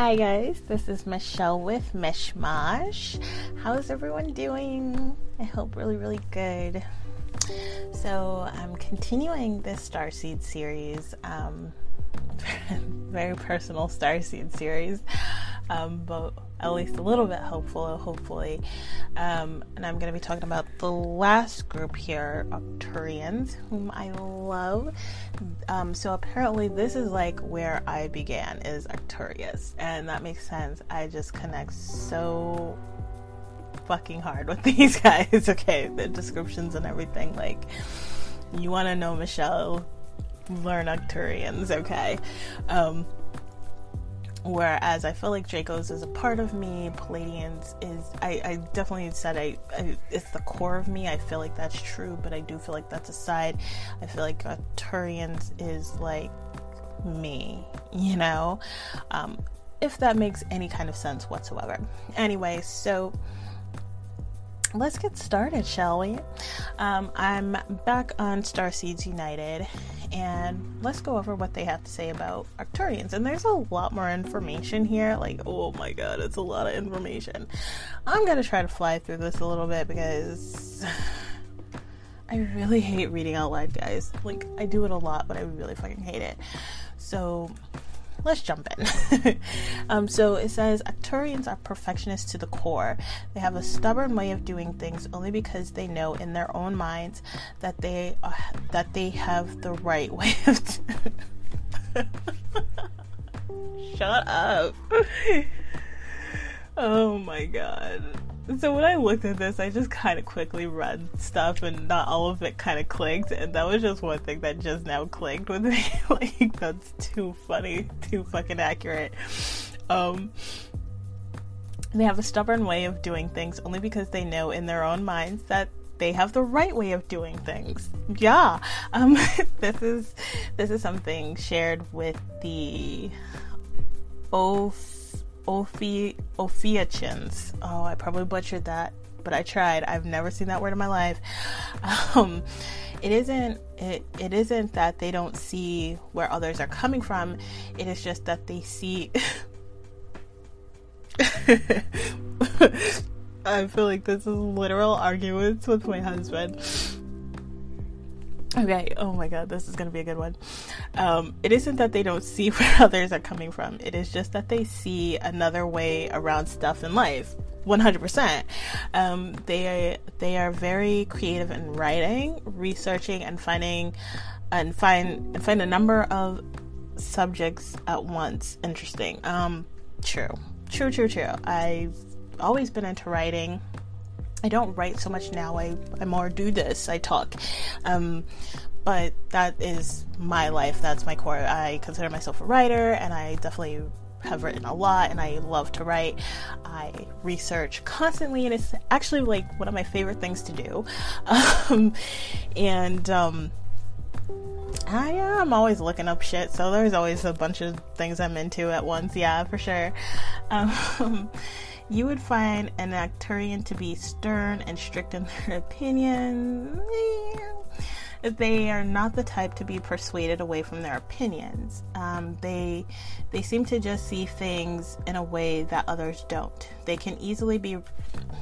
Hi guys, this is Michelle with Mishmash. How's everyone doing? I hope really, really good. So I'm continuing this Starseed series, um, very personal Starseed series, um, but at least a little bit hopeful, hopefully. Um, and I'm going to be talking about the last group here, Arcturians, whom I love. Um, so apparently, this is like where I began, is Arcturus, and that makes sense. I just connect so fucking hard with these guys. Okay, the descriptions and everything. Like, you want to know Michelle? Learn Arcturians, okay? Um, whereas I feel like Dracos is a part of me, Pleiadians is I, I definitely said I, I, it's the core of me. I feel like that's true, but I do feel like that's a side. I feel like Arcturians is like me, you know, um, if that makes any kind of sense whatsoever. Anyway, so let's get started, shall we? Um, I'm back on Starseeds United, and let's go over what they have to say about Arcturians. And there's a lot more information here. Like, oh my god, it's a lot of information. I'm gonna try to fly through this a little bit because I really hate reading out loud, guys. Like, I do it a lot, but I really fucking hate it. So, let's jump in. um, so it says Arcturians are perfectionists to the core. They have a stubborn way of doing things only because they know in their own minds that they uh, that they have the right way of. T- Shut up. oh my god. So when I looked at this, I just kind of quickly read stuff, and not all of it kind of clicked. And that was just one thing that just now clicked with me. like that's too funny, too fucking accurate. Um, they have a stubborn way of doing things only because they know in their own minds that they have the right way of doing things. Yeah, um, this is this is something shared with the Oph Ophi-. Oh, I probably butchered that, but I tried. I've never seen that word in my life. Um, it isn't it, it isn't that they don't see where others are coming from. It is just that they see. I feel like this is literal arguments with my husband. Okay, oh my god, this is gonna be a good one. Um, it isn't that they don't see where others are coming from, it is just that they see another way around stuff in life. 100%. Um, they they are very creative in writing, researching, and finding and find and find a number of subjects at once interesting. Um, true, true, true, true. I've always been into writing. I don't write so much now. I, I more do this. I talk. Um, but that is my life. That's my core. I consider myself a writer, and I definitely have written a lot, and I love to write. I research constantly, and it's actually like one of my favorite things to do. Um, and um, I am always looking up shit, so there's always a bunch of things I'm into at once. Yeah, for sure. Um, you would find an Arcturian to be stern and strict in their opinions. They are not the type to be persuaded away from their opinions. Um, they they seem to just see things in a way that others don't. They can easily be,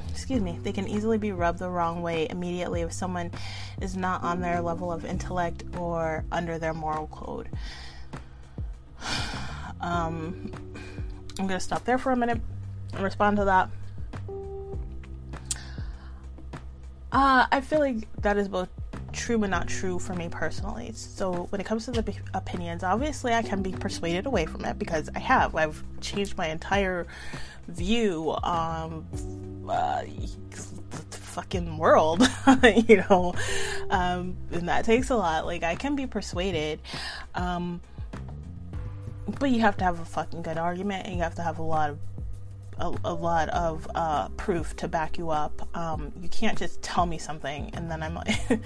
excuse me, they can easily be rubbed the wrong way immediately if someone is not on their level of intellect or under their moral code. Um, I'm gonna stop there for a minute respond to that. Uh, I feel like that is both true but not true for me personally. So when it comes to the opinions, obviously I can be persuaded away from it because I have. I've changed my entire view on uh, the fucking world, you know, um, and that takes a lot. Like I can be persuaded. Um, but you have to have a fucking good argument and you have to have a lot of a, a lot of uh, proof to back you up. Um, you can't just tell me something and then I'm like.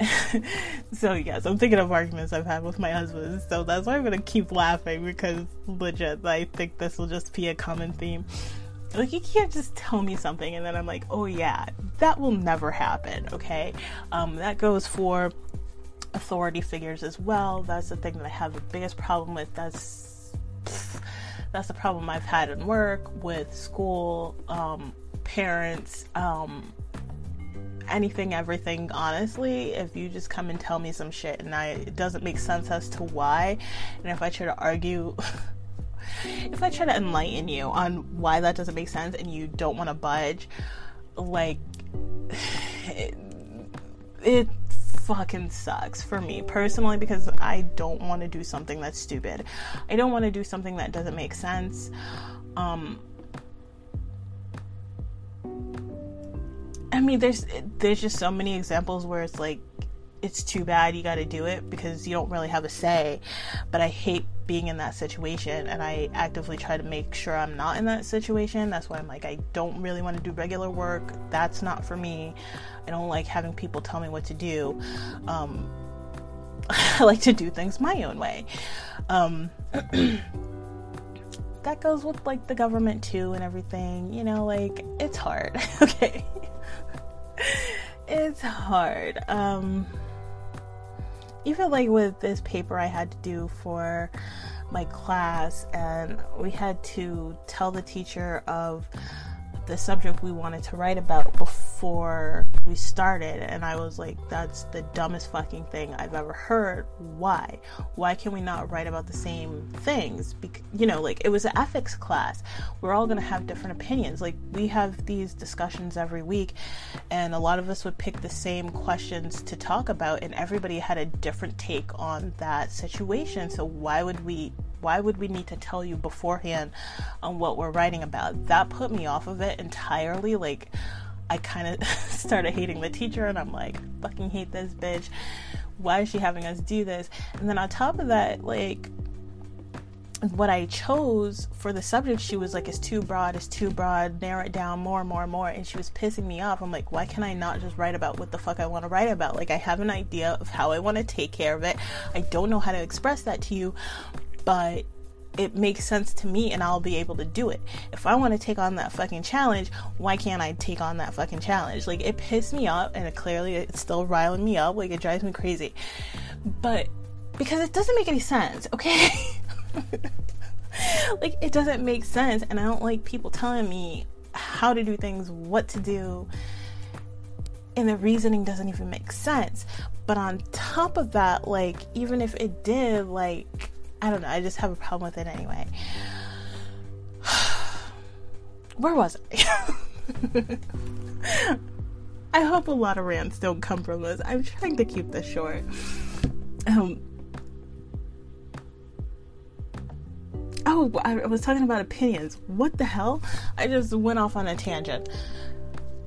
so yes, I'm thinking of arguments I've had with my husband. So that's why I'm gonna keep laughing because legit, I think this will just be a common theme. Like you can't just tell me something and then I'm like, oh yeah, that will never happen. Okay, um, that goes for authority figures as well. That's the thing that I have the biggest problem with. That's That's the problem I've had in work, with school, um, parents, um, anything, everything, honestly, if you just come and tell me some shit and I, it doesn't make sense as to why, and if I try to argue, if I try to enlighten you on why that doesn't make sense and you don't want to budge, like, it, it fucking sucks for me personally because I don't want to do something that's stupid. I don't want to do something that doesn't make sense. Um, I mean, there's there's just so many examples where it's like it's too bad you got to do it because you don't really have a say. But I hate being in that situation and I actively try to make sure I'm not in that situation. That's why I'm like I don't really want to do regular work. That's not for me. I don't like having people tell me what to do. Um, I like to do things my own way. Um, that goes with like the government too and everything. You know, like it's hard. okay it's hard. Um, even like with this paper I had to do for my class, and we had to tell the teacher of the subject we wanted to write about before we started and I was like that's the dumbest fucking thing I've ever heard. Why? Why can we not write about the same things? Bec- you know like it was an ethics class. We're all going to have different opinions. Like we have these discussions every week and a lot of us would pick the same questions to talk about and everybody had a different take on that situation. So why would we why would we need to tell you beforehand on what we're writing about? That put me off of it entirely. Like, I kind of started hating the teacher, and I'm like, fucking hate this bitch. Why is she having us do this? And then on top of that, like, what I chose for the subject, she was like, it's too broad, it's too broad, narrow it down more and more and more. And she was pissing me off. I'm like, why can I not just write about what the fuck I want to write about? Like, I have an idea of how I want to take care of it. I don't know how to express that to you, but it makes sense to me and I'll be able to do it. If I want to take on that fucking challenge, why can't I take on that fucking challenge? Like it pissed me off and it clearly it's still riling me up, like it drives me crazy. But because it doesn't make any sense, okay? like it doesn't make sense and I don't like people telling me how to do things, what to do. And the reasoning doesn't even make sense. But on top of that, like even if it did, like I don't know. I just have a problem with it anyway. Where was I? I hope a lot of rants don't come from this. I'm trying to keep this short. Um, oh, I was talking about opinions. What the hell? I just went off on a tangent.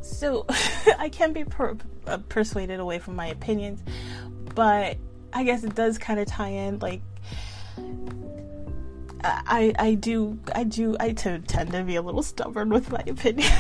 So I can be per- uh, persuaded away from my opinions, but I guess it does kind of tie in. Like, I I do I do I tend to be a little stubborn with my opinions.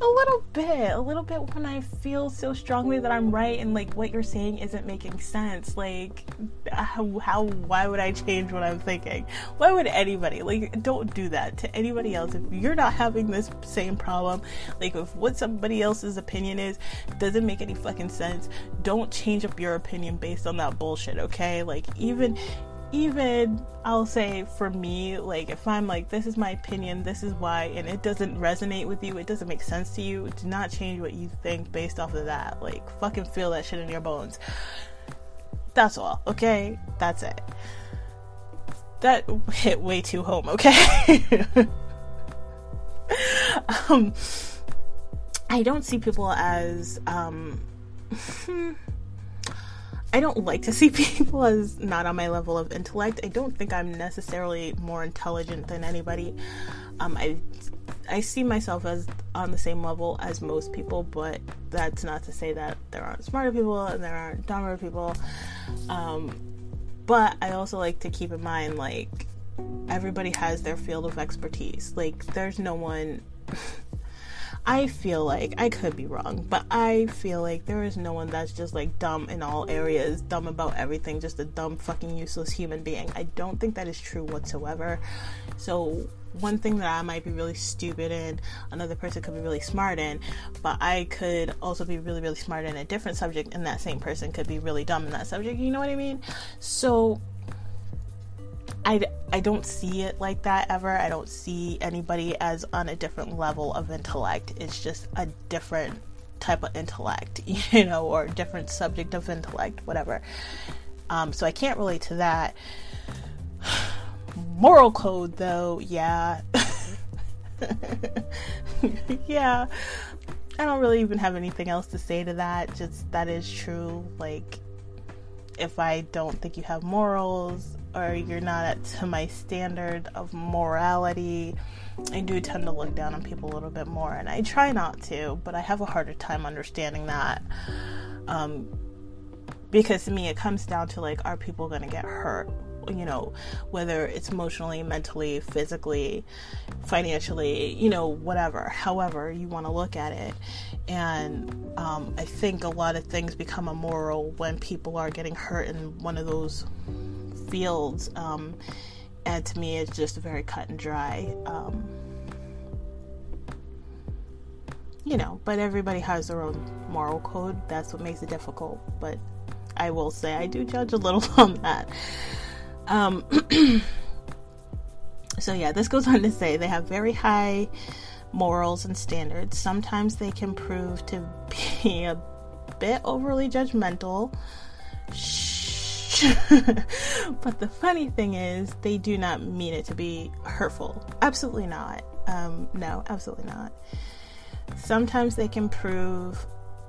a little bit, a little bit when I feel so strongly that I'm right and like what you're saying isn't making sense. Like how, how why would I change what I'm thinking? Why would anybody like don't do that to anybody else if you're not having this same problem? Like if what somebody else's opinion is doesn't make any fucking sense, don't change up your opinion based on that bullshit, okay? Like even even I'll say for me, like if I'm like, this is my opinion, this is why, and it doesn't resonate with you, it doesn't make sense to you, do not change what you think based off of that. Like, fucking feel that shit in your bones. That's all, okay? That's it. That hit way too home, okay? um, I don't see people as, um, I don't like to see people as not on my level of intellect. I don't think I'm necessarily more intelligent than anybody. Um, I I see myself as on the same level as most people, but that's not to say that there aren't smarter people and there aren't dumber people. Um, but I also like to keep in mind like everybody has their field of expertise. Like there's no one I feel like I could be wrong, but I feel like there is no one that's just like dumb in all areas, dumb about everything, just a dumb fucking useless human being. I don't think that is true whatsoever. So one thing that I might be really stupid in, another person could be really smart in, but I could also be really, really smart in a different subject, and that same person could be really dumb in that subject. You know what I mean? So I, I don't see it like that ever. I don't see anybody as on a different level of intellect. It's just a different type of intellect, you know, or different subject of intellect, whatever. Um, so I can't relate to that. Moral code, though, yeah. yeah. I don't really even have anything else to say to that. Just that is true. Like, if I don't think you have morals or you're not at to my standard of morality, I do tend to look down on people a little bit more. And I try not to, but I have a harder time understanding that. Um, because to me, it comes down to like, are people going to get hurt? you know, whether it's emotionally, mentally, physically, financially, you know, whatever, however you want to look at it. And um, I think a lot of things become immoral when people are getting hurt in one of those fields. Um, and to me, it's just very cut and dry. Um, you know, but everybody has their own moral code. That's what makes it difficult. But I will say I do judge a little on that. Um, so, yeah, this goes on to say they have very high morals and standards. Sometimes they can prove to be a bit overly judgmental. but the funny thing is, they do not mean it to be hurtful. Absolutely not. Um, no, absolutely not. Sometimes they can prove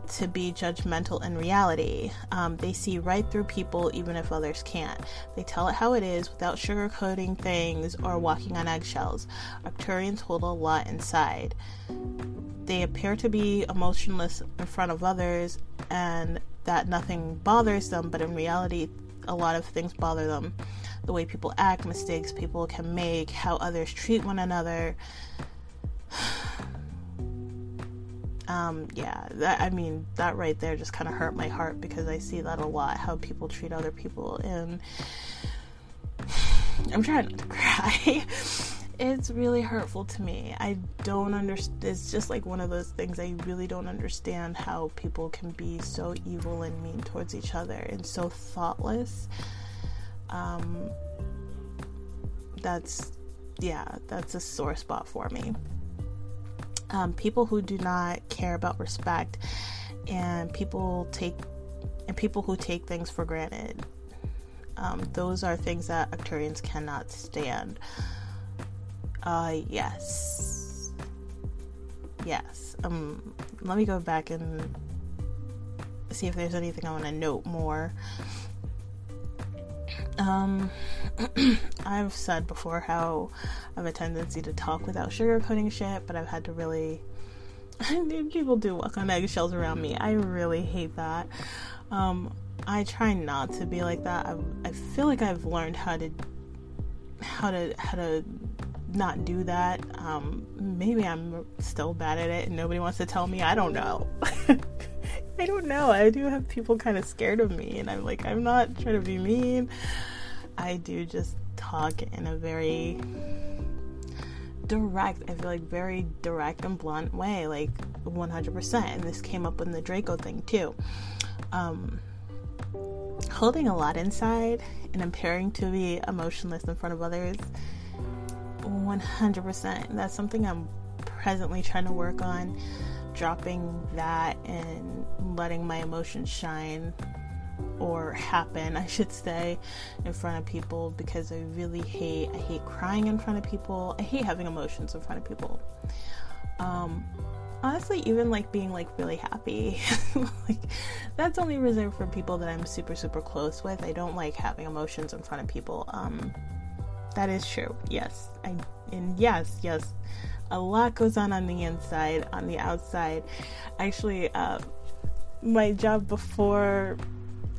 to be judgmental in reality. Um, they see right through people even if others can't. They tell it how it is without sugarcoating things or walking on eggshells. Arcturians hold a lot inside. They appear to be emotionless in front of others and that nothing bothers them, but in reality, a lot of things bother them. The way people act, mistakes people can make, how others treat one another um, yeah, that, I mean, that right there just kind of hurt my heart because I see that a lot how people treat other people, and I'm trying not to cry. It's really hurtful to me. I don't understand. It's just like one of those things I really don't understand how people can be so evil and mean towards each other and so thoughtless. Um, that's, yeah, that's a sore spot for me um, people who do not care about respect and people take and people who take things for granted. Um, those are things that Arcturians cannot stand. Uh, yes. Yes. Um, let me go back and see if there's anything I want to note more. Um, I've said before how I have a tendency to talk without sugarcoating shit, but I've had to really. People do walk on eggshells around me. I really hate that. Um, I try not to be like that. I, I feel like I've learned how to how to how to not do that. Um, maybe I'm still bad at it and nobody wants to tell me. I don't know. I don't know. I do have people kind of scared of me, and I'm like, I'm not trying to be mean. I do just talk in a very direct, I feel like very direct and blunt way, like 100%. And this came up in the Draco thing too. Um, holding a lot inside and appearing to be emotionless in front of others, 100%. That's something I'm presently trying to work on dropping that and letting my emotions shine or happen, I should say, in front of people because I really hate I hate crying in front of people. I hate having emotions in front of people. Um, honestly, even like being like really happy, like that's only reserved for people that I'm super super close with. I don't like having emotions in front of people. Um, that is true. Yes, I and yes, yes a lot goes on on the inside, on the outside. Actually, uh, my job before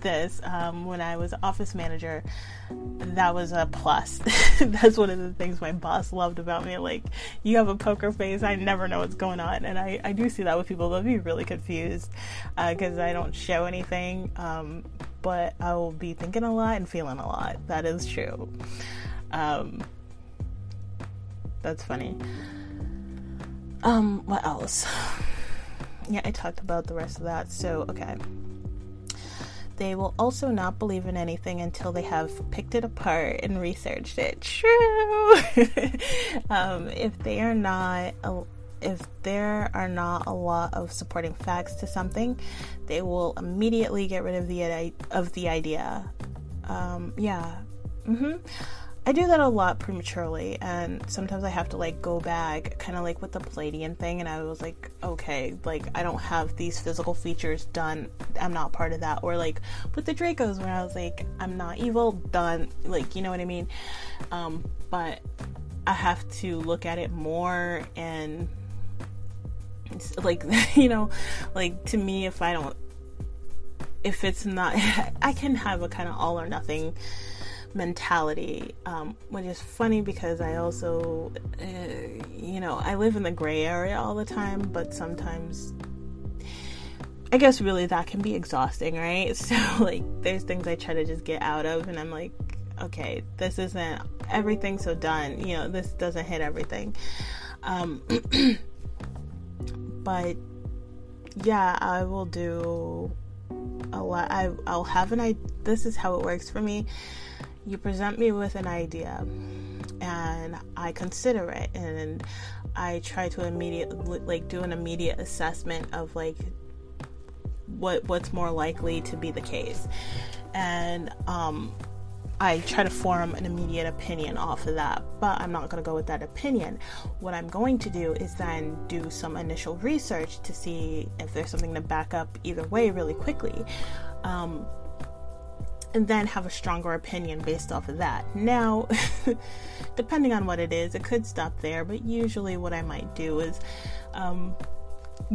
this, um, when I was office manager, that was a plus. That's one of the things my boss loved about me. Like, you have a poker face, I never know what's going on. And I, I do see that with people, they'll be really confused because uh, I don't show anything. Um, but I will be thinking a lot and feeling a lot. That is true. Um, that's funny. Um, what else? Yeah, I talked about the rest of that. So, okay. they will also not believe in anything until they have picked it apart and researched it. True. um, if they are not, if there are not a lot of supporting facts to something, they will immediately get rid of the of the idea. Um, yeah. Mm-hmm. I do that a lot prematurely, and sometimes I have to like go back, kind of like with the Pleiadian thing. And I was like, okay, like I don't have these physical features done. I'm not part of that. Or like with the Dracos, when I was like, I'm not evil, done. Like, you know what I mean? Um, but I have to look at it more and like, you know, like to me, if I don't, if it's not, I can have a kind of all or nothing mentality, um, which is funny because I also, uh, you know, I live in the gray area all the time, but sometimes I guess really that can be exhausting, right? So, like, there's things I try to just get out of, and I'm like, okay, this isn't everything so done, you know, this doesn't hit everything. Um, but yeah, I will do a lot. I, I'll have an I. This is how it works for me you present me with an idea and I consider it and I try to immediately like do an immediate assessment of like what what's more likely to be the case and um I try to form an immediate opinion off of that, but I'm not going to go with that opinion. What I'm going to do is then do some initial research to see if there's something to back up either way really quickly. Um, and then have a stronger opinion based off of that. Now, depending on what it is, it could stop there, but usually what I might do is um,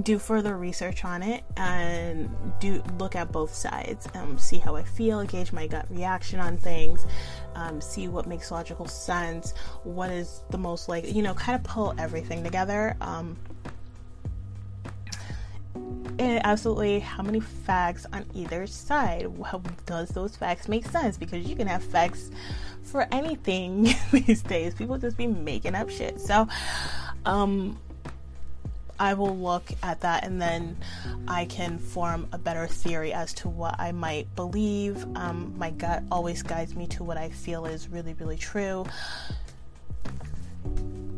do further research on it and do look at both sides, um, see how I feel, gauge my gut reaction on things, um, see what makes logical sense, what is the most like, you know, kind of pull everything together. Um, absolutely how many facts on either side? How does those facts make sense? Because you can have facts for anything these days. People just be making up shit. So um I will look at that and then I can form a better theory as to what I might believe. Um, my gut always guides me to what I feel is really, really true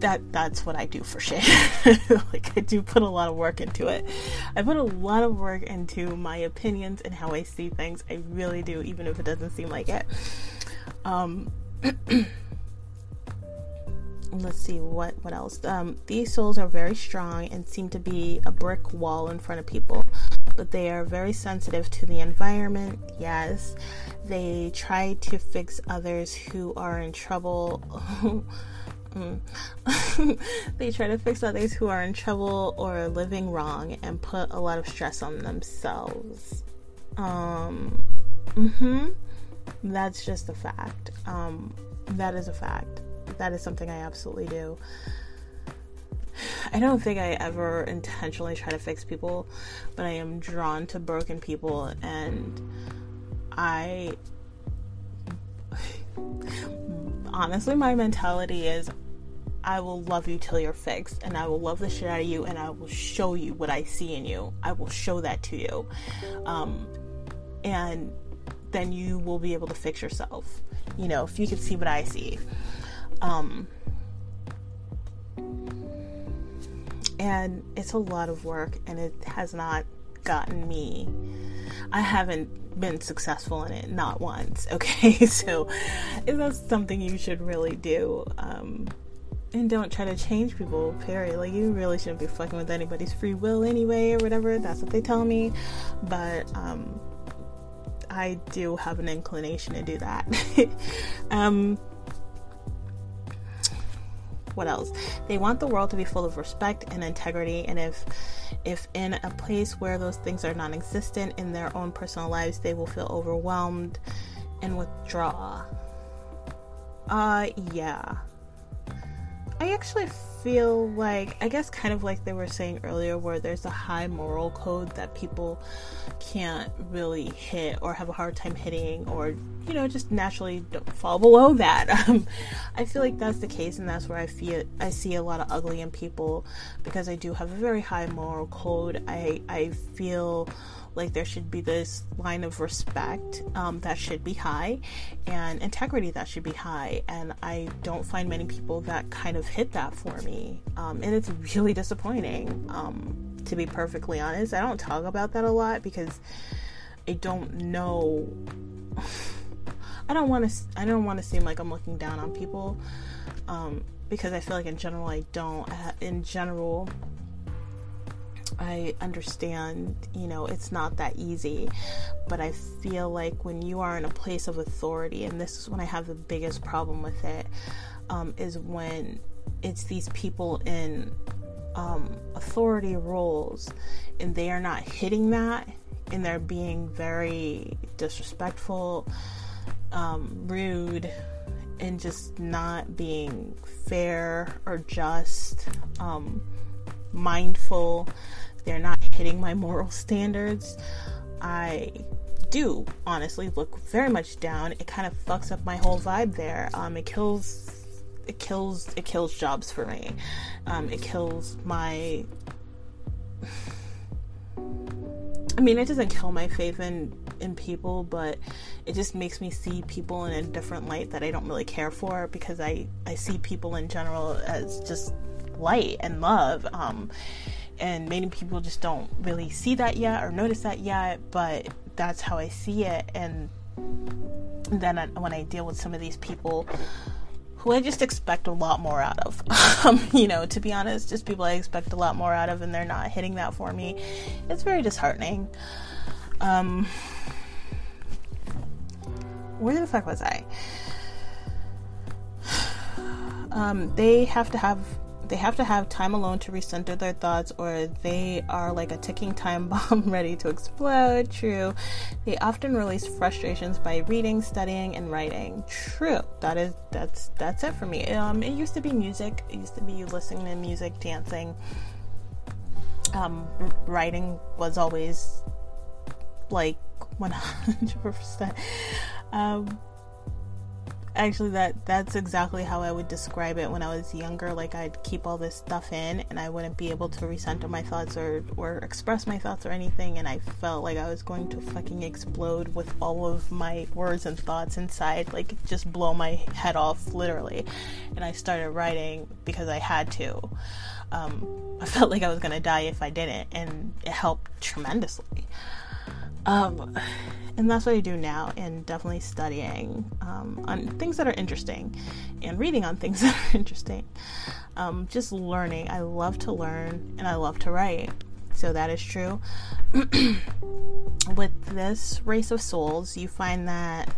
that that's what I do for shit. like I do put a lot of work into it. I put a lot of work into my opinions and how I see things. I really do, even if it doesn't seem like it. Um, let's see what what else. Um, these souls are very strong and seem to be a brick wall in front of people, but they are very sensitive to the environment. Yes, they try to fix others who are in trouble. Mm. they try to fix others who are in trouble or living wrong and put a lot of stress on themselves. Um, hmm That's just a fact. Um, that is a fact. That is something I absolutely do. I don't think I ever intentionally try to fix people, but I am drawn to broken people and I honestly, my mentality is I will love you till you're fixed, and I will love the shit out of you, and I will show you what I see in you. I will show that to you. Um, and then you will be able to fix yourself. You know, if you can see what I see. Um, and it's a lot of work, and it has not gotten me. I haven't been successful in it, not once. Okay, so that's something you should really do. Um, and don't try to change people, period. Like, you really shouldn't be fucking with anybody's free will anyway, or whatever. That's what they tell me. But, um, I do have an inclination to do that. um, what else they want the world to be full of respect and integrity and if if in a place where those things are non-existent in their own personal lives they will feel overwhelmed and withdraw uh yeah I actually feel like, I guess, kind of like they were saying earlier, where there's a high moral code that people can't really hit or have a hard time hitting, or, you know, just naturally don't fall below that. Um, I feel like that's the case, and that's where I feel I see a lot of ugly in people because I do have a very high moral code. I, I feel Like there should be this line of respect um, that should be high, and integrity that should be high. And I don't find many people that kind of hit that for me, um, and it's really disappointing. Um, to be perfectly honest, I don't talk about that a lot because I don't know. I don't want to. I don't want to seem like I'm looking down on people, um, because I feel like in general I don't. In general, I understand, you know, it's not that easy, but I feel like when you are in a place of authority, and this is when I have the biggest problem with it, um, is when it's these people in um, authority roles and they are not hitting that and they're being very disrespectful, um, rude, and just not being fair or just, um, mindful they're not hitting my moral standards, I do honestly look very much down. It kind of fucks up my whole vibe there. Um, it kills, it kills, it kills jobs for me. Um, it kills my. I mean, it doesn't kill my faith in in people, but it just makes me see people in a different light that I don't really care for because I I see people in general as just light and love. Um, and many people just don't really see that yet or notice that yet but that's how i see it. And then I, when i deal with some of these people who i just expect a lot more out of um, you know to be honest just people i expect a lot more out of and they're not hitting that for me it's very disheartening. Um where the fuck was i? Um, they have to have they have to have time alone to recenter their thoughts, or they are like a ticking time bomb ready to explode. True. They often release frustrations by reading, studying, and writing. True. That is that's that's it for me. Um, it used to be music. It used to be listening to music, dancing. Um, writing was always like 100%. Um, actually that that's exactly how I would describe it when I was younger. Like I'd keep all this stuff in and I wouldn't be able to recenter my thoughts or or express my thoughts or anything. And I felt like I was going to fucking explode with all of my words and thoughts inside like just blow my head off literally. And I started writing because I had to. Um, I felt like I was gonna die if I didn't and it helped tremendously um, and that's what I do now, and definitely studying um, on things that are interesting and reading on things that are interesting. Um, just learning. I love to learn and I love to write. So that is true. With this race of souls, you find that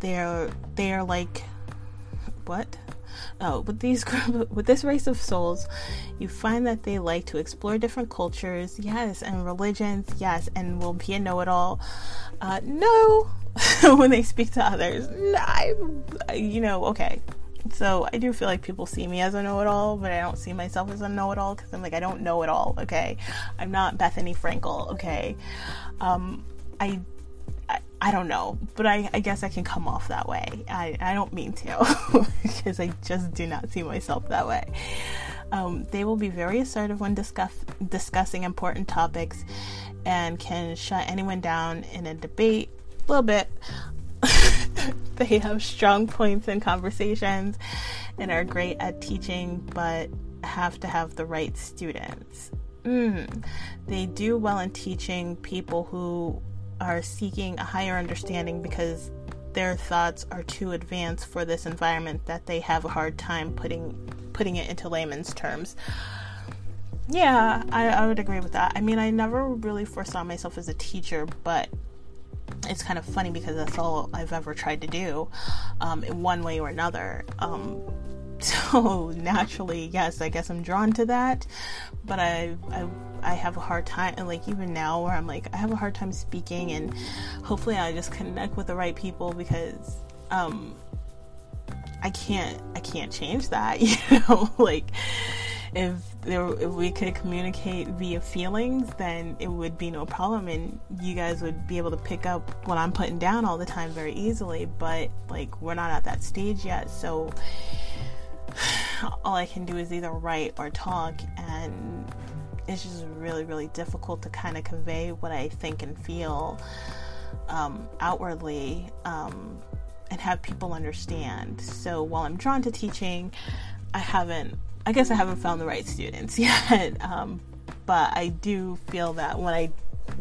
they're they are like what? Oh, with these with this race of souls, you find that they like to explore different cultures, yes, and religions, yes, and will be a know-it-all. Uh, no, when they speak to others, I, you know, okay. So I do feel like people see me as a know-it-all, but I don't see myself as a know-it-all because I'm like I don't know it all. Okay, I'm not Bethenny Frankel. Okay, um, I I don't know, but I, I, guess I can come off that way. I, I don't mean to, because I just do not see myself that way. Um, they will be very assertive when discuss, discussing important topics and can shut anyone down in a debate a little bit. they have strong points in conversations and are great at teaching, but have to have the right students. Mm. They do well in teaching people who are seeking a higher understanding because their thoughts are too advanced for this environment that they have a hard time putting putting it into layman's terms. Yeah, I, I would agree with that. I mean, I never really foresaw myself as a teacher, but it's kind of funny because that's all I've ever tried to do um, in one way or another. Um, so naturally, yes, I guess I'm drawn to that, but I, I I have a hard time and like even now where I'm like I have a hard time speaking and hopefully I just connect with the right people because um I can't I can't change that, you know, like if there if we could communicate via feelings then it would be no problem and you guys would be able to pick up what I'm putting down all the time very easily but like we're not at that stage yet so all I can do is either write or talk and it's just really, really difficult to kind of convey what I think and feel um, outwardly um, and have people understand. So while I'm drawn to teaching, I haven't, I guess I haven't found the right students yet. Um, but I do feel that when I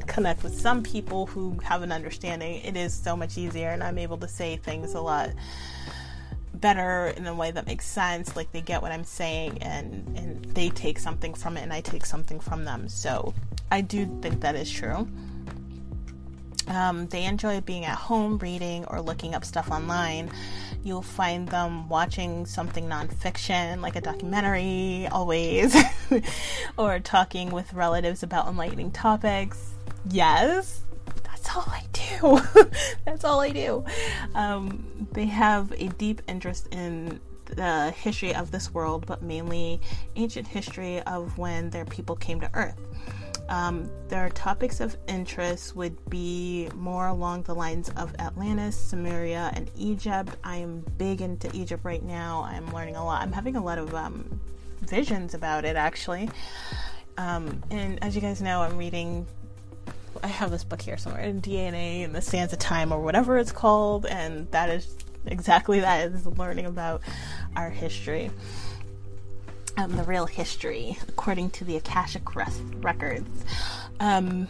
connect with some people who have an understanding, it is so much easier, and I'm able to say things a lot better in a way that makes sense. Like they get what I'm saying, and and they take something from it, and I take something from them. So I do think that is true. Um, they enjoy being at home, reading, or looking up stuff online. You'll find them watching something nonfiction, like a documentary, always, or talking with relatives about enlightening topics. Yes, that's all I do. that's all I do. Um, they have a deep interest in the history of this world, but mainly ancient history of when their people came to Earth. Um, their topics of interest would be more along the lines of Atlantis, Sumeria, and Egypt. I'm big into Egypt right now. I'm learning a lot. I'm having a lot of um, visions about it actually. Um, and as you guys know, I'm reading. I have this book here somewhere, in DNA and the Sands of Time, or whatever it's called, and that is exactly that is learning about our history um, the real history according to the Akashic records. Um,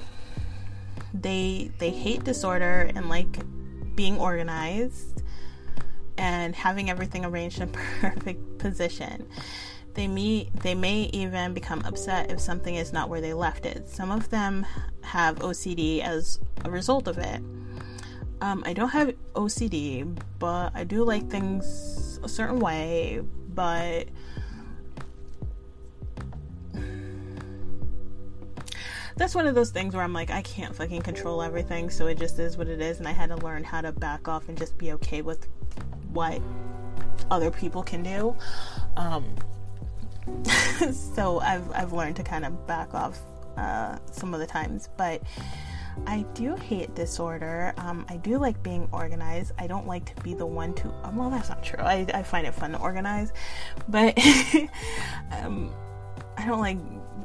they they hate disorder and like being organized and having everything arranged in perfect position. They may they may even become upset if something is not where they left it. Some of them have OCD as a result of it. Um, I don't have OCD, but I do like things a certain way. But that's one of those things where I'm like, I can't fucking control everything, so it just is what it is, and I had to learn how to back off and just be okay with what other people can do. Um, so I've I've learned to kind of back off uh, some of the times, but I do hate disorder. Um, I do like being organized. I don't like to be the one to. Well, that's not true. I, I find it fun to organize, but um, I don't like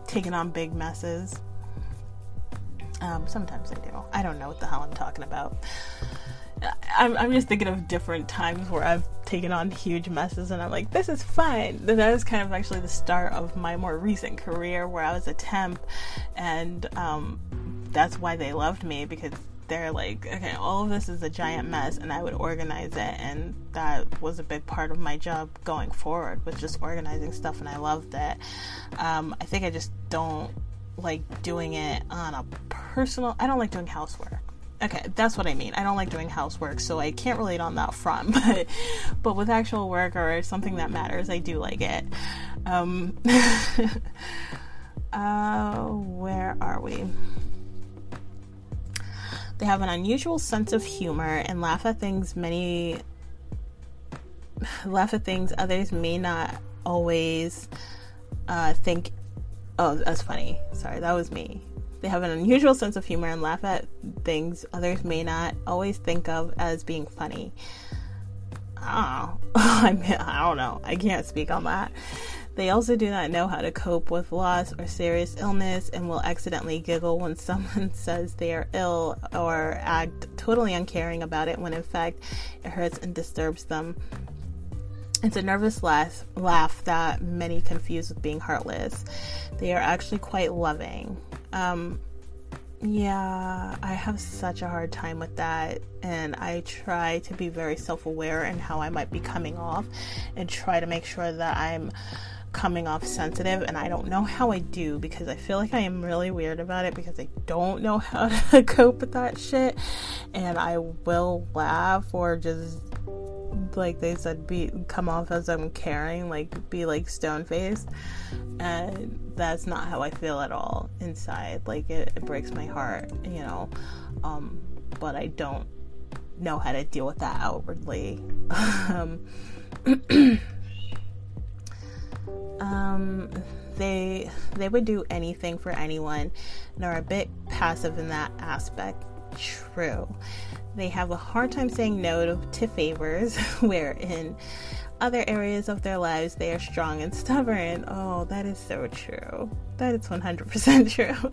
taking on big messes. Um, sometimes I do. I don't know what the hell I'm talking about. I'm, I'm just thinking of different times where I've taken on huge messes and I'm like, this is fun. That is kind of actually the start of my more recent career where I was a temp, and um, that's why they loved me because they're like, okay, all of this is a giant mess, and I would organize it, and that was a big part of my job going forward was just organizing stuff, and I loved it. Um, I think I just don't like doing it on a personal I don't like doing housework. Okay, that's what I mean. I don't like doing housework, so I can't relate on that front. But but with actual work or something that matters, I do like it. Um, uh, where are we? They have an unusual sense of humor and laugh at things many laugh at things others may not always uh, think Oh, that's funny. Sorry, that was me. They have an unusual sense of humor and laugh at things others may not always think of as being funny. Oh, I, mean, I don't know. I can't speak on that. They also do not know how to cope with loss or serious illness and will accidentally giggle when someone says they are ill or act totally uncaring about it when in fact it hurts and disturbs them. It's a nervous laugh, laugh that many confuse with being heartless. They are actually quite loving. Um, yeah, I have such a hard time with that, and I try to be very self aware in how I might be coming off and try to make sure that I'm coming off sensitive. And I don't know how I do because I feel like I am really weird about it because I don't know how to cope with that shit, and I will laugh or just like they said be come off as I'm caring, like be like stone faced. And that's not how I feel at all inside. Like it, it breaks my heart, you know. Um, but I don't know how to deal with that outwardly. um, um, they they would do anything for anyone and are a bit passive in that aspect. True they have a hard time saying no to, to favors, wherein other areas of their lives, they are strong and stubborn. Oh, that is so true. That is 100% true.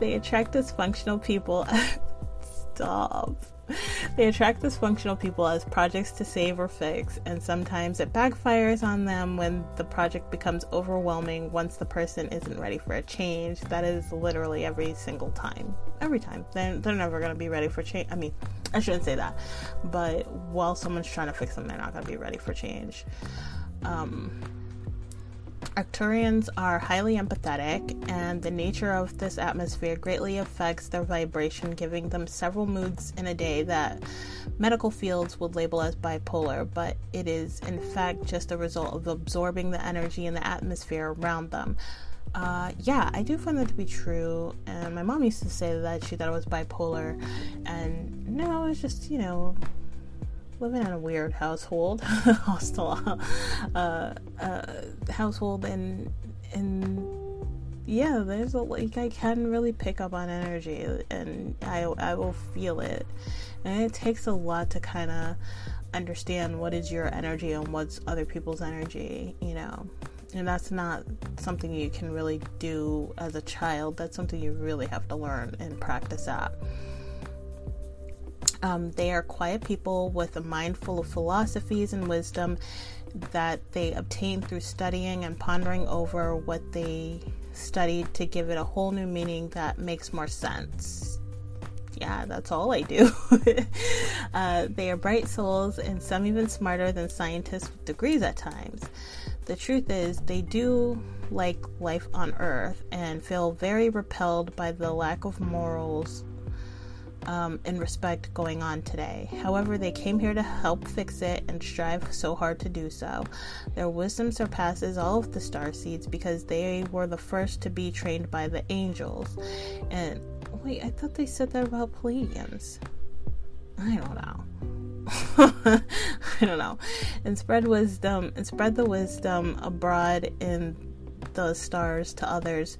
they attract dysfunctional people. Stop. They attract dysfunctional people as projects to save or fix, and sometimes it backfires on them when the project becomes overwhelming once the person isn't ready for a change. That is literally every single time. Every time. They're, they're never going to be ready for change. I mean, I shouldn't say that, but while someone's trying to fix them, they're not going to be ready for change. Um, Arcturians are highly empathetic, and the nature of this atmosphere greatly affects their vibration, giving them several moods in a day that medical fields would label as bipolar, but it is in fact just a result of absorbing the energy in the atmosphere around them. Uh, yeah, I do find that to be true, and my mom used to say that she thought it was bipolar, and no, it's just, you know, living in a weird household, hostile uh, uh, household, and and yeah, there's a like I can really pick up on energy, and I I will feel it, and it takes a lot to kind of understand what is your energy and what's other people's energy, you know. And that's not something you can really do as a child. That's something you really have to learn and practice at. Um, they are quiet people with a mind full of philosophies and wisdom that they obtain through studying and pondering over what they studied to give it a whole new meaning that makes more sense. Yeah, that's all I do. uh, they are bright souls and some even smarter than scientists with degrees at times. The truth is, they do like life on Earth and feel very repelled by the lack of morals um, and respect going on today. However, they came here to help fix it and strive so hard to do so. Their wisdom surpasses all of the star seeds because they were the first to be trained by the angels. And wait, I thought they said that about Pleiadians. I don't know. I don't know. And spread wisdom and spread the wisdom abroad in the stars to others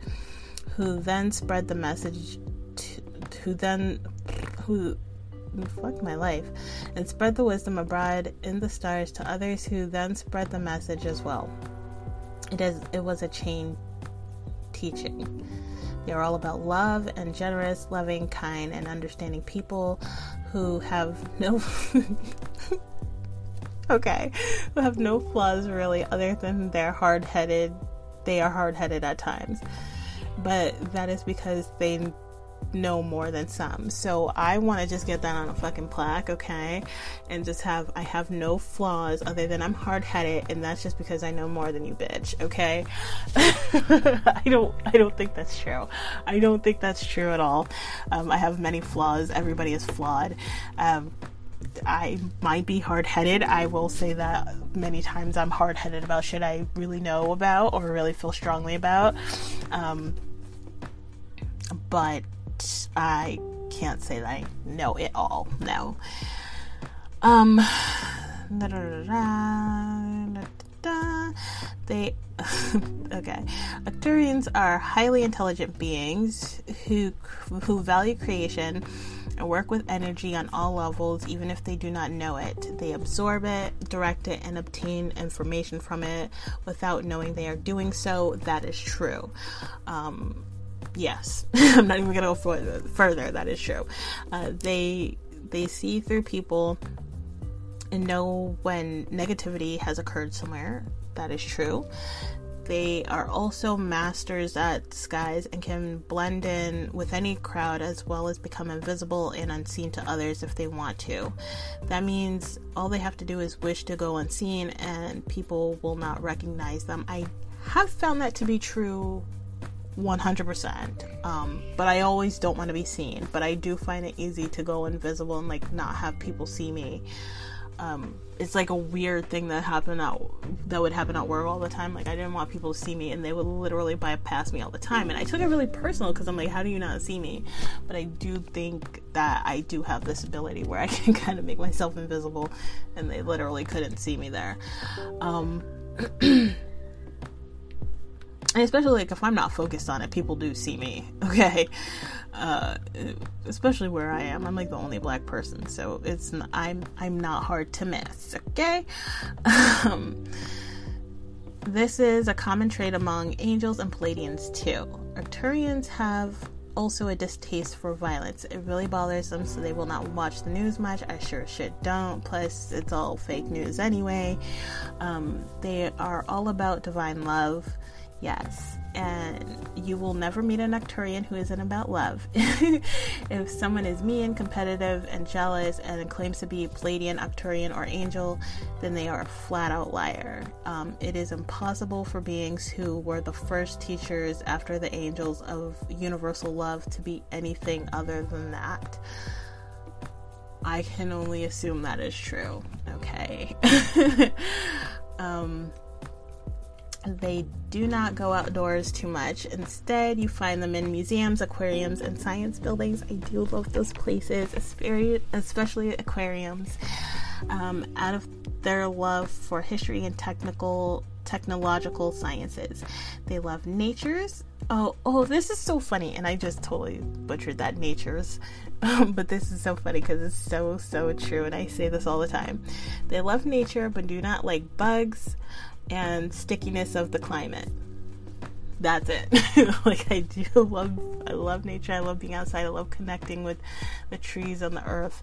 who then spread the message who then who fuck my life and spread the wisdom abroad in the stars to others who then spread the message as well. It is it was a chain teaching. They are all about love and generous, loving, kind, and understanding people who have no okay, who have no flaws really other than they're hard-headed. They are hard-headed at times. But that is because they know more than some. So I want to just get that on a fucking plaque, okay? And just have I have no flaws other than I'm hard-headed and that's just because I know more than you bitch, okay? I don't I don't think that's true. I don't think that's true at all. Um, I have many flaws. Everybody is flawed. Um, I might be hard headed. I will say that many times I'm hard headed about shit I really know about or really feel strongly about. Um, but I can't say that I know it all. No. Um. They okay. Arcturians are highly intelligent beings who who value creation and work with energy on all levels, even if they do not know it. They absorb it, direct it, and obtain information from it without knowing they are doing so. That is true. Um, yes, I'm not even gonna go further. That is true. Uh, they they see through people and know when negativity has occurred somewhere. That is true. They are also masters at disguise and can blend in with any crowd as well as become invisible and unseen to others if they want to. That means all they have to do is wish to go unseen and people will not recognize them. I have found that to be true 100%. Um, but I always don't want to be seen. But I do find it easy to go invisible and like not have people see me. Um, it's like a weird thing that happened at that would happen at work all the time. Like I didn't want people to see me, and they would literally bypass me all the time. And I took it really personal because I'm like, how do you not see me? But I do think that I do have this ability where I can kind of make myself invisible, and they literally couldn't see me there. Um, and especially like if I'm not focused on it, people do see me. Okay, uh, especially where I am, I'm like the only black person, so it's I'm I'm not hard to miss. Okay, um, this is a common trait among angels and Pleiadians too. Arcturians have also a distaste for violence. It really bothers them, so they will not watch the news much. I sure shit don't. Plus, it's all fake news anyway. Um, they are all about divine love. Yes, and you will never meet a Arcturian who isn't about love. if someone is mean, competitive, and jealous and claims to be Pleiadian, Arcturian, or angel, then they are a flat out liar. Um, it is impossible for beings who were the first teachers after the angels of universal love to be anything other than that. I can only assume that is true. Okay. um, they do not go outdoors too much. Instead, you find them in museums, aquariums, and science buildings. I do love those places, especially aquariums. Um, out of their love for history and technical technological sciences. They love natures. Oh, oh, this is so funny, and I just totally butchered that natures. but this is so funny because it's so so true, and I say this all the time. They love nature, but do not like bugs, and stickiness of the climate. That's it. like I do love I love nature. I love being outside. I love connecting with the trees and the earth.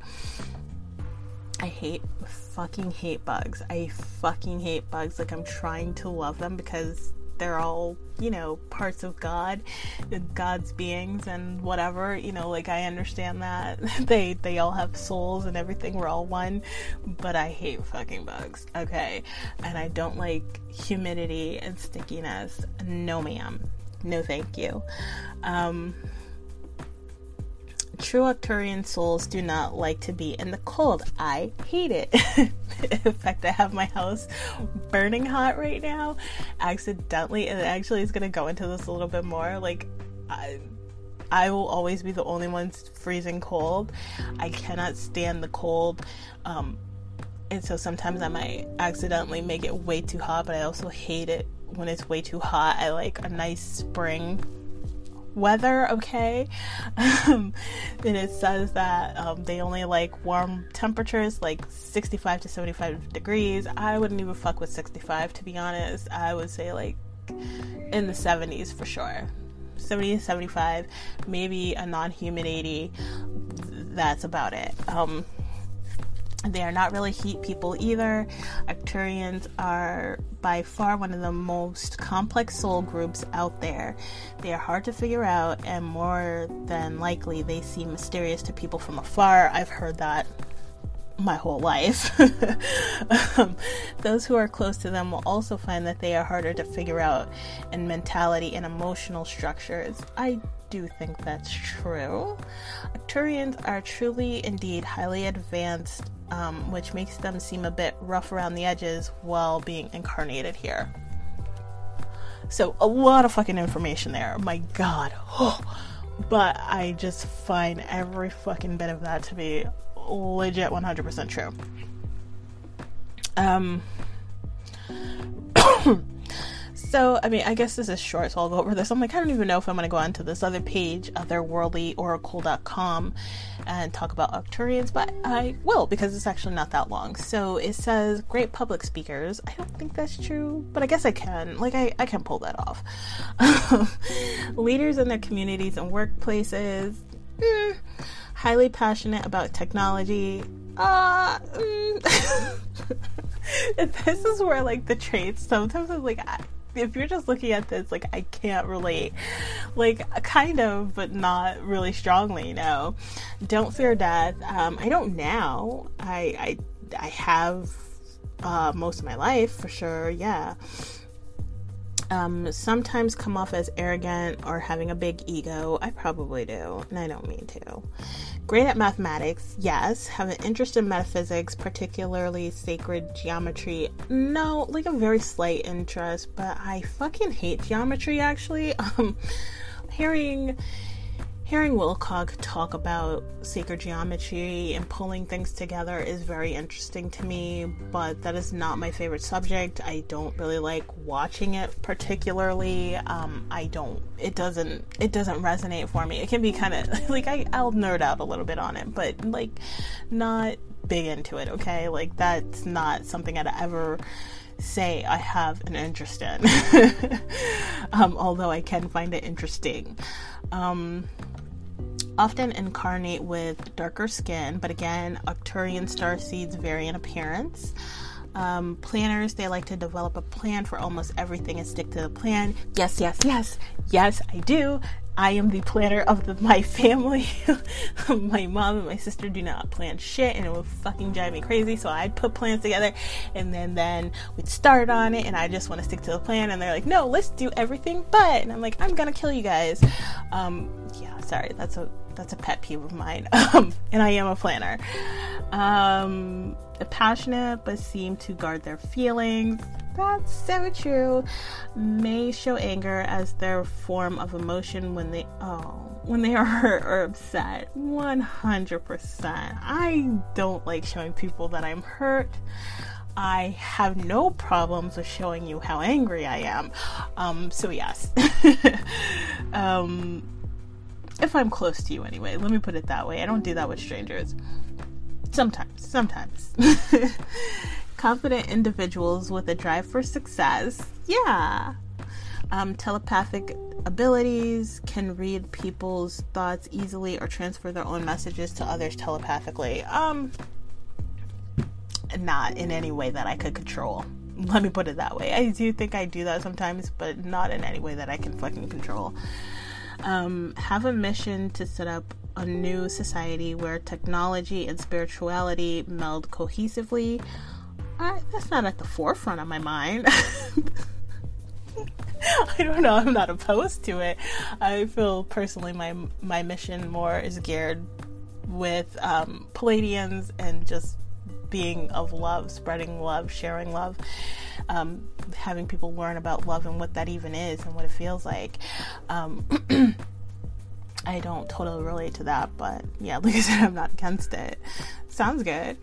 I hate fucking hate bugs. I fucking hate bugs. Like I'm trying to love them because they're all you know parts of god god's beings and whatever you know like i understand that. They they all have souls and everything we're all one but i hate fucking bugs okay? And i don't like humidity and stickiness. No ma'am. No thank you. Um True Arcturian souls do not like to be in the cold. I hate it. in fact, I have my house burning hot right now, accidentally, and actually is going to go into this a little bit more. Like, I, I will always be the only one freezing cold. I cannot stand the cold. Um, and so sometimes I might accidentally make it way too hot, but I also hate it when it's way too hot. I like a nice spring weather, okay? Um, and it says that um, they only like warm temperatures, like 65 to 75 degrees. I wouldn't even fuck with 65, to be honest. I would say like in the 70s for sure. 70 to 75, maybe a non humid 80. That's about it. Um, they are not really heat people either. Arcturians are by far one of the most complex soul groups out there. They are hard to figure out, and more than likely, they seem mysterious to people from afar. I've heard that my whole life. um, those who are close to them will also find that they are harder to figure out in mentality and emotional structures. I do think that's true. Arcturians are truly, indeed, highly advanced um, which makes them seem a bit rough around the edges while being incarnated here. So, a lot of fucking information there. My god. but I just find every fucking bit of that to be legit 100% true. Um. So, I mean, I guess this is short, so I'll go over this. I'm like, I don't even know if I'm going to go onto this other page, otherworldlyoracle.com, and talk about Arcturians, but I will because it's actually not that long. So it says great public speakers. I don't think that's true, but I guess I can. Like, I, I can pull that off. Leaders in their communities and workplaces. Mm, highly passionate about technology. Uh, mm. this is where like the traits sometimes I'm like I, if you're just looking at this, like I can't relate. Like kind of, but not really strongly. You know, don't fear death. Um, I don't now. I I I have uh, most of my life for sure. Yeah. Um, sometimes come off as arrogant or having a big ego. I probably do, and I don't mean to. Great at mathematics, yes. Have an interest in metaphysics, particularly sacred geometry. No, like a very slight interest, but I fucking hate geometry actually. Um, hearing hearing Wilcock talk about sacred geometry and pulling things together is very interesting to me, but that is not my favorite subject. I don't really like watching it particularly. Um, I don't. It doesn't. It doesn't resonate for me. It can be kind of like I, I'll nerd out a little bit on it, but like not big into it. Okay, like that's not something I'd ever say I have an interest in. um, although I can find it interesting. Um, often incarnate with darker skin, but again, Arcturian star seeds vary in appearance. Um, planners, they like to develop a plan for almost everything and stick to the plan. Yes, yes, yes, yes, I do. I am the planner of the, my family. my mom and my sister do not plan shit, and it would fucking drive me crazy. So I'd put plans together, and then then we'd start on it, and I just want to stick to the plan. And they're like, "No, let's do everything but." And I'm like, "I'm gonna kill you guys." Um, yeah, sorry, that's a that's a pet peeve of mine. Um, and I am a planner. Um, passionate, but seem to guard their feelings that's so true. May show anger as their form of emotion when they oh when they are hurt or upset. 100%. I don't like showing people that I'm hurt. I have no problems with showing you how angry I am. Um, so yes. um, if I'm close to you anyway, let me put it that way. I don't do that with strangers. Sometimes, sometimes. confident individuals with a drive for success. Yeah. Um, telepathic abilities can read people's thoughts easily or transfer their own messages to others telepathically. Um, not in any way that I could control. Let me put it that way. I do think I do that sometimes, but not in any way that I can fucking control. Um, have a mission to set up a new society where technology and spirituality meld cohesively I, that's not at the forefront of my mind. I don't know. I'm not opposed to it. I feel personally my my mission more is geared with um, Pleiadians and just being of love, spreading love, sharing love, um, having people learn about love and what that even is and what it feels like. Um, I don't totally relate to that, but yeah, like I said, I'm not against it. Sounds good.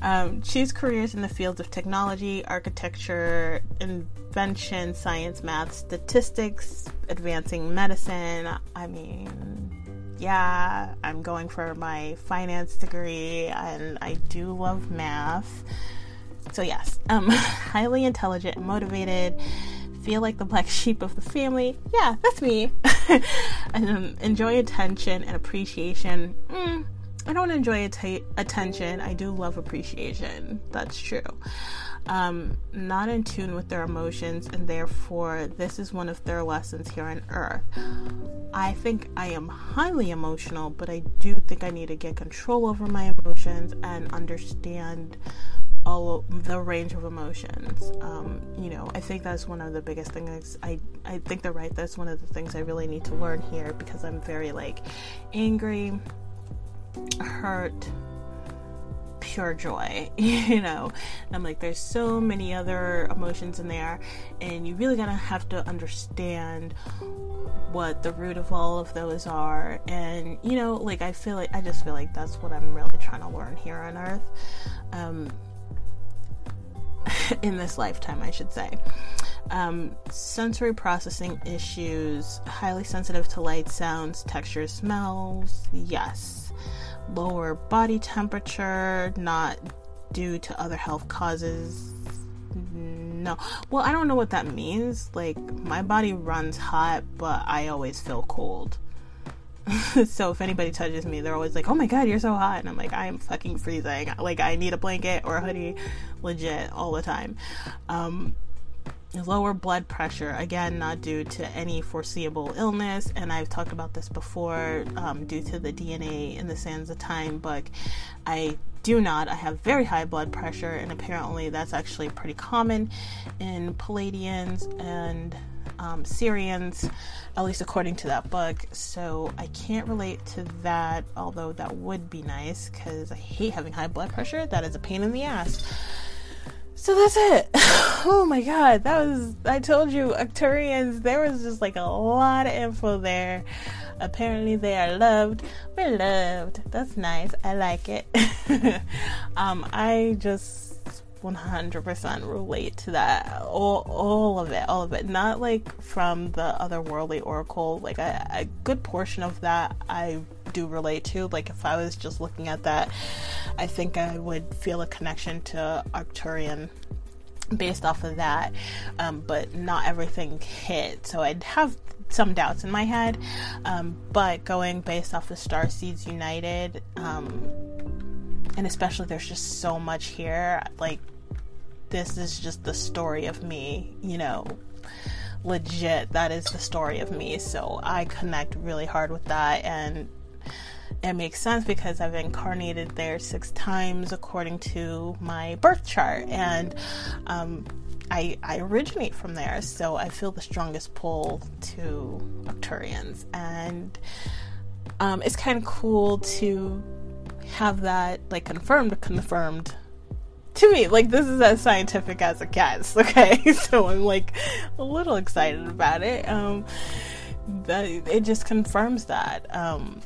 Um, choose careers in the fields of technology, architecture, invention, science, math, statistics, advancing medicine. I mean, yeah, I'm going for my finance degree, and I do love math. So, yes, um, highly intelligent and motivated feel like the black sheep of the family. Yeah, that's me. and um, enjoy attention and appreciation. Mm, I don't enjoy att- attention. I do love appreciation. That's true. Um, not in tune with their emotions, and therefore, this is one of their lessons here on Earth. I think I am highly emotional, but I do think I need to get control over my emotions and understand all the range of emotions. Um, you know, I think that's one of the biggest things. I I think they're right. That's one of the things I really need to learn here because I'm very like angry, hurt, pure joy. You know, I'm like, there's so many other emotions in there, and you really gotta have to understand what the root of all of those are. And you know, like I feel like I just feel like that's what I'm really trying to learn here on Earth. Um, in this lifetime, I should say. Um, sensory processing issues, highly sensitive to light, sounds, textures, smells, yes. Lower body temperature, not due to other health causes. No. Well, I don't know what that means. Like, my body runs hot, but I always feel cold. so if anybody touches me, they're always like, "Oh my god, you're so hot," and I'm like, "I am fucking freezing. Like I need a blanket or a hoodie, legit all the time." Um, lower blood pressure again not due to any foreseeable illness and i've talked about this before um, due to the dna in the sands of time but i do not i have very high blood pressure and apparently that's actually pretty common in Pleiadians and um, Sirians, at least according to that book. So I can't relate to that, although that would be nice because I hate having high blood pressure. That is a pain in the ass. So that's it. oh my god, that was. I told you, Arcturians, there was just like a lot of info there. apparently they are loved. We're loved. That's nice. I like it. um, I just 100% relate to that. All, all of it, all of it. Not like from the otherworldly oracle. Like a, a good portion of that I do relate to. Like if I was just looking at that, I think I would feel a connection to Arcturian based off of that. Um, but not everything hit. So I'd have some doubts in my head. Um, but going based off the Star Seeds United, um, and especially there's just so much here. Like, this is just the story of me, you know. Legit, that is the story of me. So I connect really hard with that. And it makes sense because I've incarnated there six times according to my birth chart. And, um, I, I originate from there, so I feel the strongest pull to Arcturians. And um, it's kind of cool to have that like confirmed, confirmed to me. Like this is as scientific as it gets. Okay, so I'm like a little excited about it. Um, that it just confirms that. Um,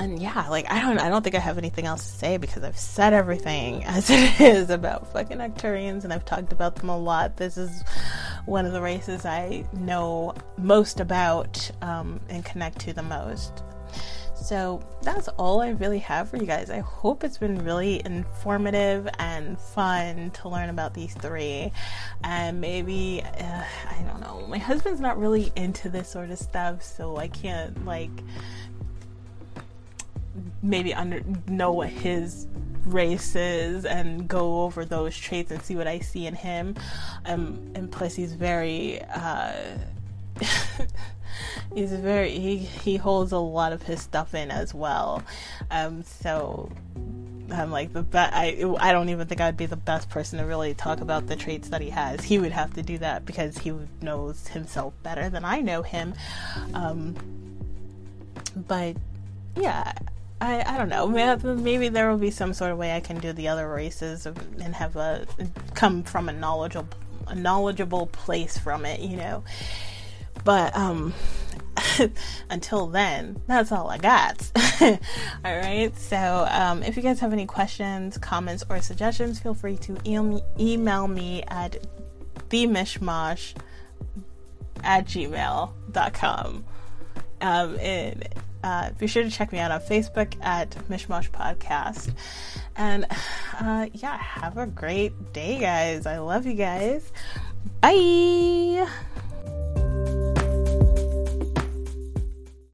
and yeah, like I don't I don't think I have anything else to say because I've said everything as it is about fucking Arcturians and I've talked about them a lot. This is one of the races I know most about um, and connect to the most. So that's all I really have for you guys. I hope it's been really informative and fun to learn about these three. And maybe, uh, I don't know, my husband's not really into this sort of stuff, so I can't like maybe under know what his race is and go over those traits and see what I see in him. Um, and plus, he's very. Uh, he's very he he holds a lot of his stuff in as well um so I'm like the best. I I don't even think I'd be the best person to really talk about the traits that he has. He would have to do that because he knows himself better than I know him. Um, but yeah, I, I don't know. Maybe there will be some sort of way I can do the other races and have a come from a knowledgeable a knowledgeable place from it, you know. But um until then, that's all I got. all right. So um, if you guys have any questions, comments, or suggestions, feel free to e- email me at themishmash at gmail.com. Um, and uh, be sure to check me out on Facebook at Mishmash Podcast. And uh, yeah, have a great day, guys. I love you guys. Bye.